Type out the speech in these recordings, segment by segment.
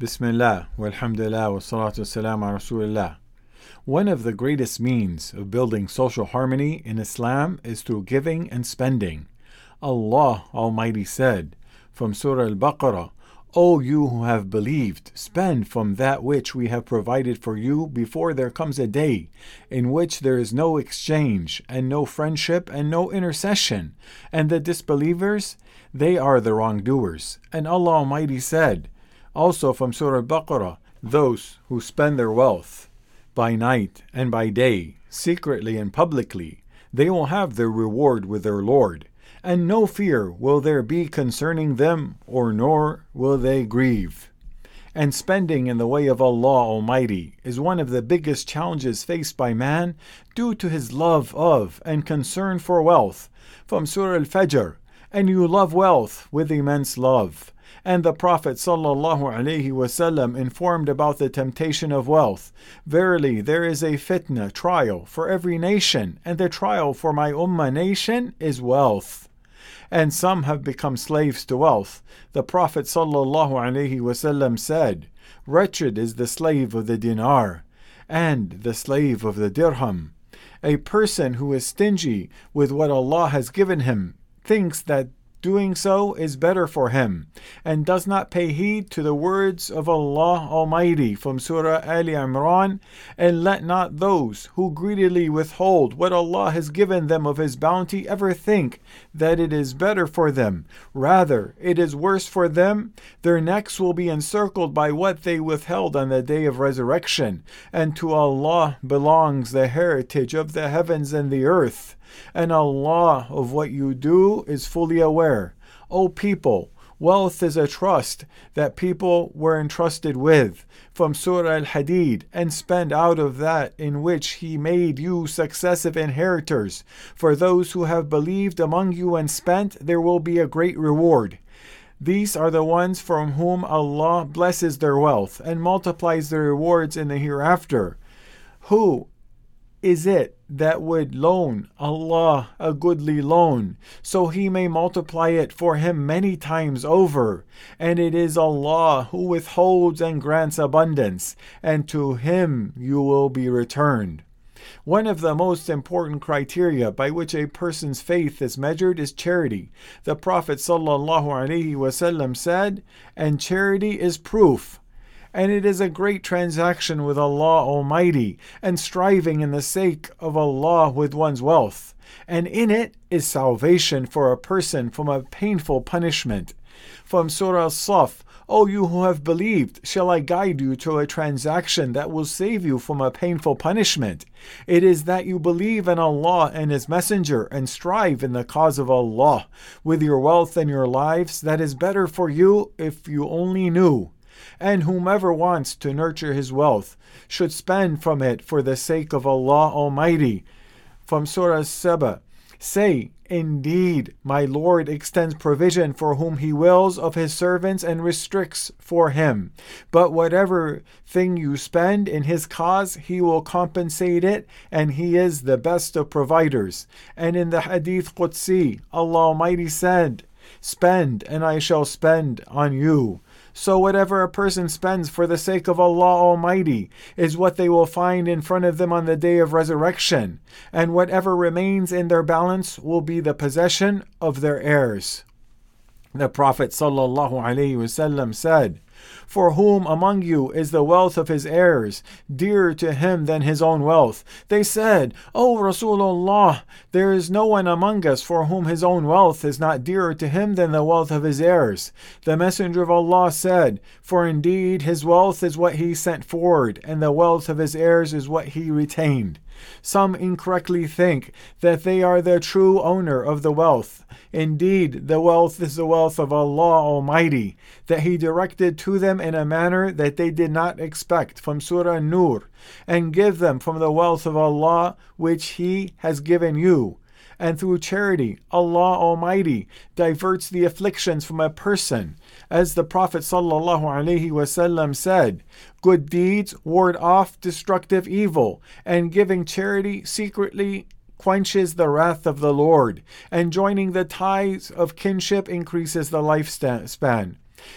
Bismillah, walhamdulillah, wa salatu salam rasulillah. One of the greatest means of building social harmony in Islam is through giving and spending. Allah Almighty said from Surah Al Baqarah, O you who have believed, spend from that which we have provided for you before there comes a day in which there is no exchange, and no friendship, and no intercession. And the disbelievers, they are the wrongdoers. And Allah Almighty said, also from Surah Baqarah, those who spend their wealth by night and by day, secretly and publicly, they will have their reward with their Lord, and no fear will there be concerning them, or nor will they grieve. And spending in the way of Allah Almighty is one of the biggest challenges faced by man due to his love of and concern for wealth. From Surah Al Fajr, and you love wealth with immense love and the Prophet ﷺ informed about the temptation of wealth. Verily, there is a fitna, trial, for every nation, and the trial for my ummah nation is wealth. And some have become slaves to wealth. The Prophet ﷺ said, Wretched is the slave of the dinar, and the slave of the dirham. A person who is stingy with what Allah has given him thinks that doing so is better for him, and does not pay heed to the words of Allah Almighty from Surah Ali Imran, and let not those who greedily withhold what Allah has given them of His bounty ever think that it is better for them. Rather, it is worse for them. Their necks will be encircled by what they withheld on the day of resurrection, and to Allah belongs the heritage of the heavens and the earth and Allah of what you do is fully aware. O people, wealth is a trust that people were entrusted with from Surah Al Hadid, and spend out of that in which He made you successive inheritors. For those who have believed among you and spent, there will be a great reward. These are the ones from whom Allah blesses their wealth and multiplies their rewards in the hereafter. Who is it that would loan Allah a goodly loan, so He may multiply it for him many times over. And it is Allah who withholds and grants abundance, and to Him you will be returned. One of the most important criteria by which a person's faith is measured is charity. The Prophet ﷺ said, And charity is proof and it is a great transaction with Allah Almighty, and striving in the sake of Allah with one's wealth. And in it is salvation for a person from a painful punishment. From Surah Saf, O you who have believed, shall I guide you to a transaction that will save you from a painful punishment? It is that you believe in Allah and His Messenger and strive in the cause of Allah with your wealth and your lives that is better for you if you only knew and whomever wants to nurture his wealth should spend from it for the sake of Allah Almighty. From Surah Saba, say, Indeed, my Lord extends provision for whom He wills of His servants and restricts for Him. But whatever thing you spend in His cause, He will compensate it, and He is the best of providers. And in the Hadith Qudsi, Allah Almighty said, Spend, and I shall spend on you. So, whatever a person spends for the sake of Allah Almighty is what they will find in front of them on the day of resurrection, and whatever remains in their balance will be the possession of their heirs. The Prophet ﷺ said, for whom among you is the wealth of his heirs dearer to him than his own wealth? They said, O Rasulullah, there is no one among us for whom his own wealth is not dearer to him than the wealth of his heirs. The Messenger of Allah said, For indeed his wealth is what he sent forward, and the wealth of his heirs is what he retained. Some incorrectly think that they are the true owner of the wealth. Indeed, the wealth is the wealth of Allah Almighty, that He directed to them in a manner that they did not expect from Surah Nur, and give them from the wealth of Allah which He has given you and through charity, Allah Almighty diverts the afflictions from a person. As the Prophet ﷺ said, Good deeds ward off destructive evil, and giving charity secretly quenches the wrath of the Lord, and joining the ties of kinship increases the lifespan.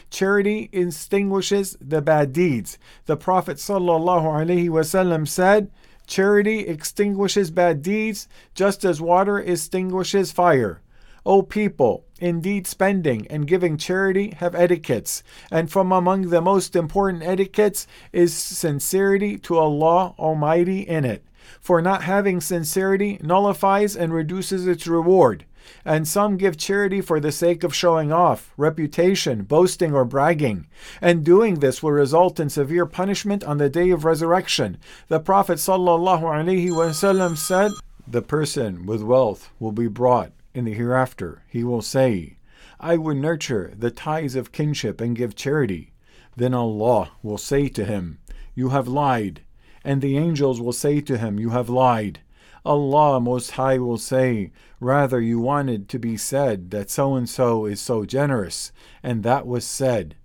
Charity extinguishes the bad deeds. The Prophet ﷺ said, Charity extinguishes bad deeds just as water extinguishes fire. O people, indeed spending and giving charity have etiquettes, and from among the most important etiquettes is sincerity to Allah Almighty in it. For not having sincerity nullifies and reduces its reward. And some give charity for the sake of showing off, reputation, boasting, or bragging. And doing this will result in severe punishment on the day of resurrection. The Prophet ﷺ said, The person with wealth will be brought in the hereafter. He will say, I would nurture the ties of kinship and give charity. Then Allah will say to him, You have lied. And the angels will say to him, You have lied. Allah Most High will say, Rather, you wanted to be said that so and so is so generous, and that was said.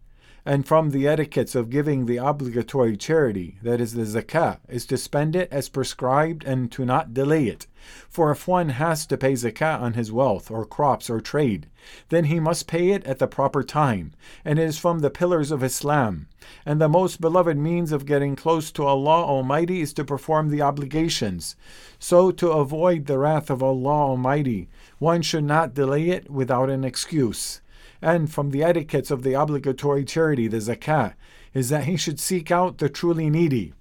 And from the etiquettes of giving the obligatory charity, that is the zakah, is to spend it as prescribed and to not delay it. For if one has to pay zakah on his wealth, or crops, or trade, then he must pay it at the proper time, and it is from the pillars of Islam. And the most beloved means of getting close to Allah Almighty is to perform the obligations. So, to avoid the wrath of Allah Almighty, one should not delay it without an excuse. And from the etiquettes of the obligatory charity, the zakah, is that he should seek out the truly needy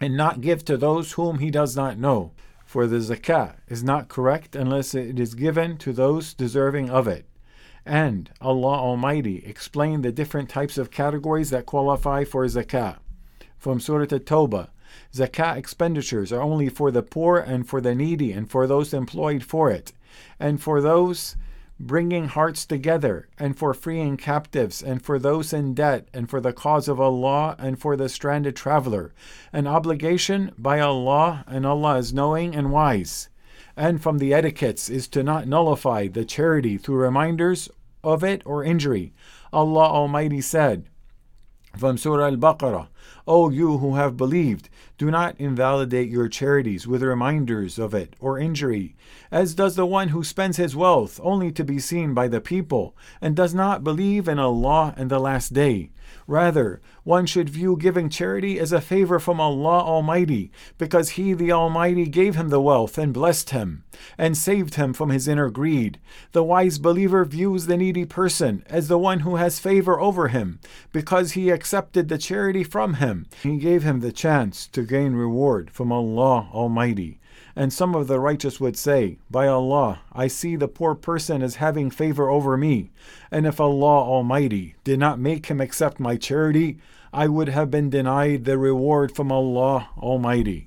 and not give to those whom he does not know for the zakah is not correct unless it is given to those deserving of it. And Allah Almighty explained the different types of categories that qualify for zakah. From Surah At-Tawbah, zakah expenditures are only for the poor and for the needy and for those employed for it, and for those bringing hearts together, and for freeing captives, and for those in debt, and for the cause of Allah, and for the stranded traveler. An obligation by Allah, and Allah is knowing and wise. And from the etiquettes is to not nullify the charity through reminders of it or injury. Allah Almighty said, from Surah Al Baqarah, O you who have believed, do not invalidate your charities with reminders of it or injury, as does the one who spends his wealth only to be seen by the people, and does not believe in Allah and the Last Day. Rather, one should view giving charity as a favor from Allah Almighty, because He the Almighty gave him the wealth and blessed him, and saved him from his inner greed. The wise believer views the needy person as the one who has favor over him, because he accepted the charity from him. He gave him the chance to gain reward from Allah Almighty. And some of the righteous would say, By Allah, I see the poor person as having favor over me, and if Allah Almighty did not make him accept my charity, I would have been denied the reward from Allah Almighty.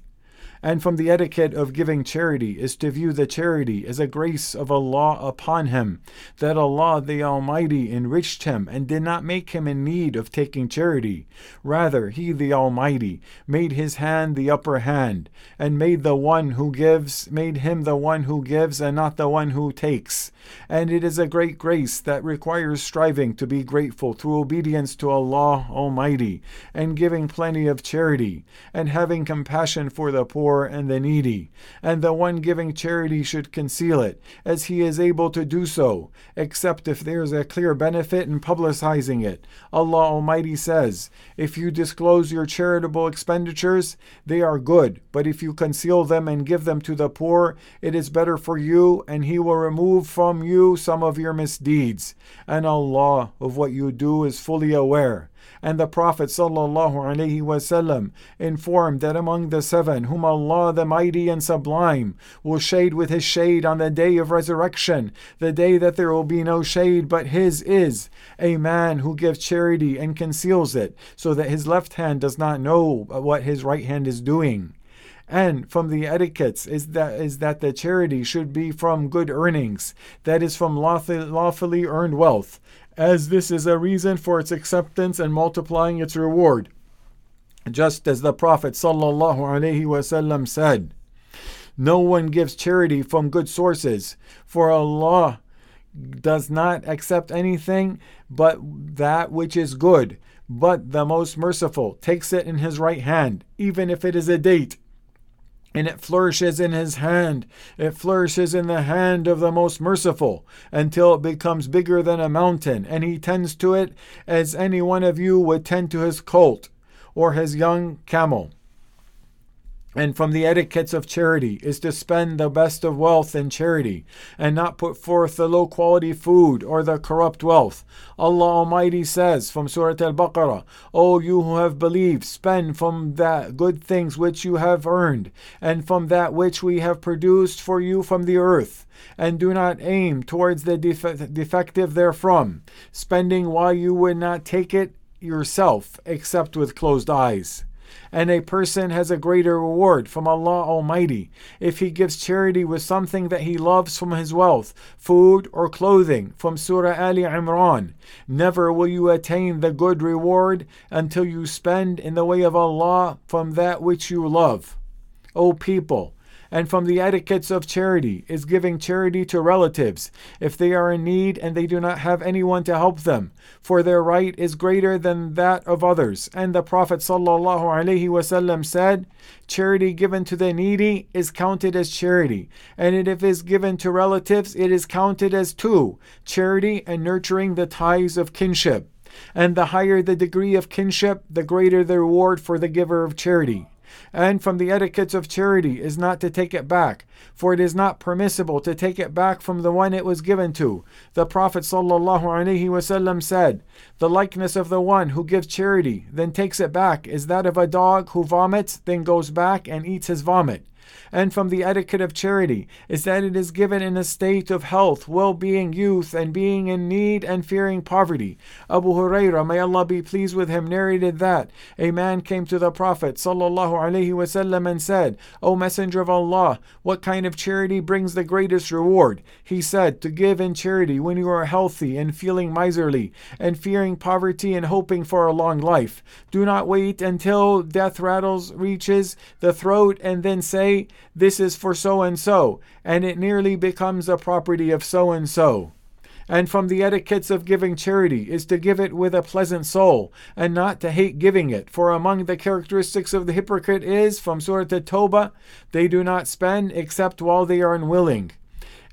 And from the etiquette of giving charity is to view the charity as a grace of Allah upon him, that Allah the Almighty enriched him and did not make him in need of taking charity. Rather, He the Almighty made his hand the upper hand, and made the one who gives, made him the one who gives and not the one who takes. And it is a great grace that requires striving to be grateful through obedience to Allah Almighty, and giving plenty of charity, and having compassion for the poor poor and the needy, and the one giving charity should conceal it, as he is able to do so, except if there is a clear benefit in publicizing it. Allah Almighty says, If you disclose your charitable expenditures, they are good, but if you conceal them and give them to the poor, it is better for you, and He will remove from you some of your misdeeds. And Allah of what you do is fully aware. And the Prophet ﷺ informed that among the seven whom Allah the Mighty and Sublime will shade with His shade on the day of resurrection, the day that there will be no shade but His is, a man who gives charity and conceals it, so that his left hand does not know what his right hand is doing. And from the etiquettes is that is that the charity should be from good earnings, that is from lawfully earned wealth, as this is a reason for its acceptance and multiplying its reward. Just as the Prophet ﷺ said, No one gives charity from good sources, for Allah does not accept anything but that which is good. But the most merciful takes it in his right hand, even if it is a date and it flourishes in his hand. It flourishes in the hand of the most merciful until it becomes bigger than a mountain, and he tends to it as any one of you would tend to his colt or his young camel and from the etiquettes of charity is to spend the best of wealth in charity and not put forth the low quality food or the corrupt wealth. Allah Almighty says from Surah Al Baqarah, O you who have believed, spend from that good things which you have earned and from that which we have produced for you from the earth. And do not aim towards the def- defective therefrom, spending while you would not take it yourself except with closed eyes and a person has a greater reward from Allah Almighty if he gives charity with something that he loves from his wealth, food or clothing, from Surah Ali Imran. Never will you attain the good reward until you spend in the way of Allah from that which you love. O people, and from the etiquettes of charity is giving charity to relatives if they are in need and they do not have anyone to help them, for their right is greater than that of others. And the Prophet ﷺ said, Charity given to the needy is counted as charity, and if it is given to relatives, it is counted as two charity and nurturing the ties of kinship. And the higher the degree of kinship, the greater the reward for the giver of charity. And from the etiquettes of charity is not to take it back, for it is not permissible to take it back from the one it was given to. The Prophet ﷺ said, The likeness of the one who gives charity, then takes it back, is that of a dog who vomits, then goes back and eats his vomit and from the etiquette of charity is that it is given in a state of health, well being, youth, and being in need and fearing poverty. Abu Hurairah, may Allah be pleased with him, narrated that a man came to the Prophet وسلم, and said, O Messenger of Allah, what kind of charity brings the greatest reward? He said, To give in charity when you are healthy and feeling miserly, and fearing poverty and hoping for a long life. Do not wait until death rattles reaches the throat and then say, this is for so and so, and it nearly becomes a property of so and so. And from the etiquettes of giving charity is to give it with a pleasant soul, and not to hate giving it. For among the characteristics of the hypocrite is, from Surah At-Tawbah, they do not spend except while they are unwilling.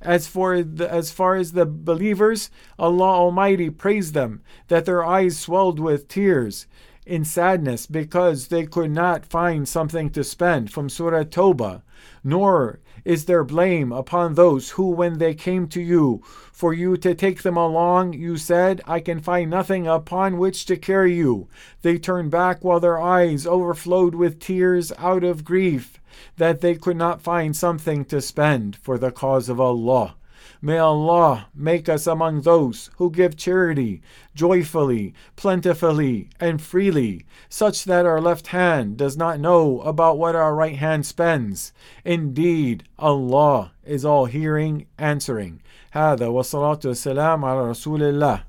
As for the, as far as the believers, Allah Almighty praised them that their eyes swelled with tears in sadness because they could not find something to spend from Surah Tawbah, nor is there blame upon those who, when they came to you for you to take them along, you said, I can find nothing upon which to carry you. They turned back while their eyes overflowed with tears out of grief that they could not find something to spend for the cause of Allah. May Allah make us among those who give charity joyfully, plentifully, and freely, such that our left hand does not know about what our right hand spends. Indeed, Allah is all hearing, answering. هذا والصلاة والسلام على رسول الله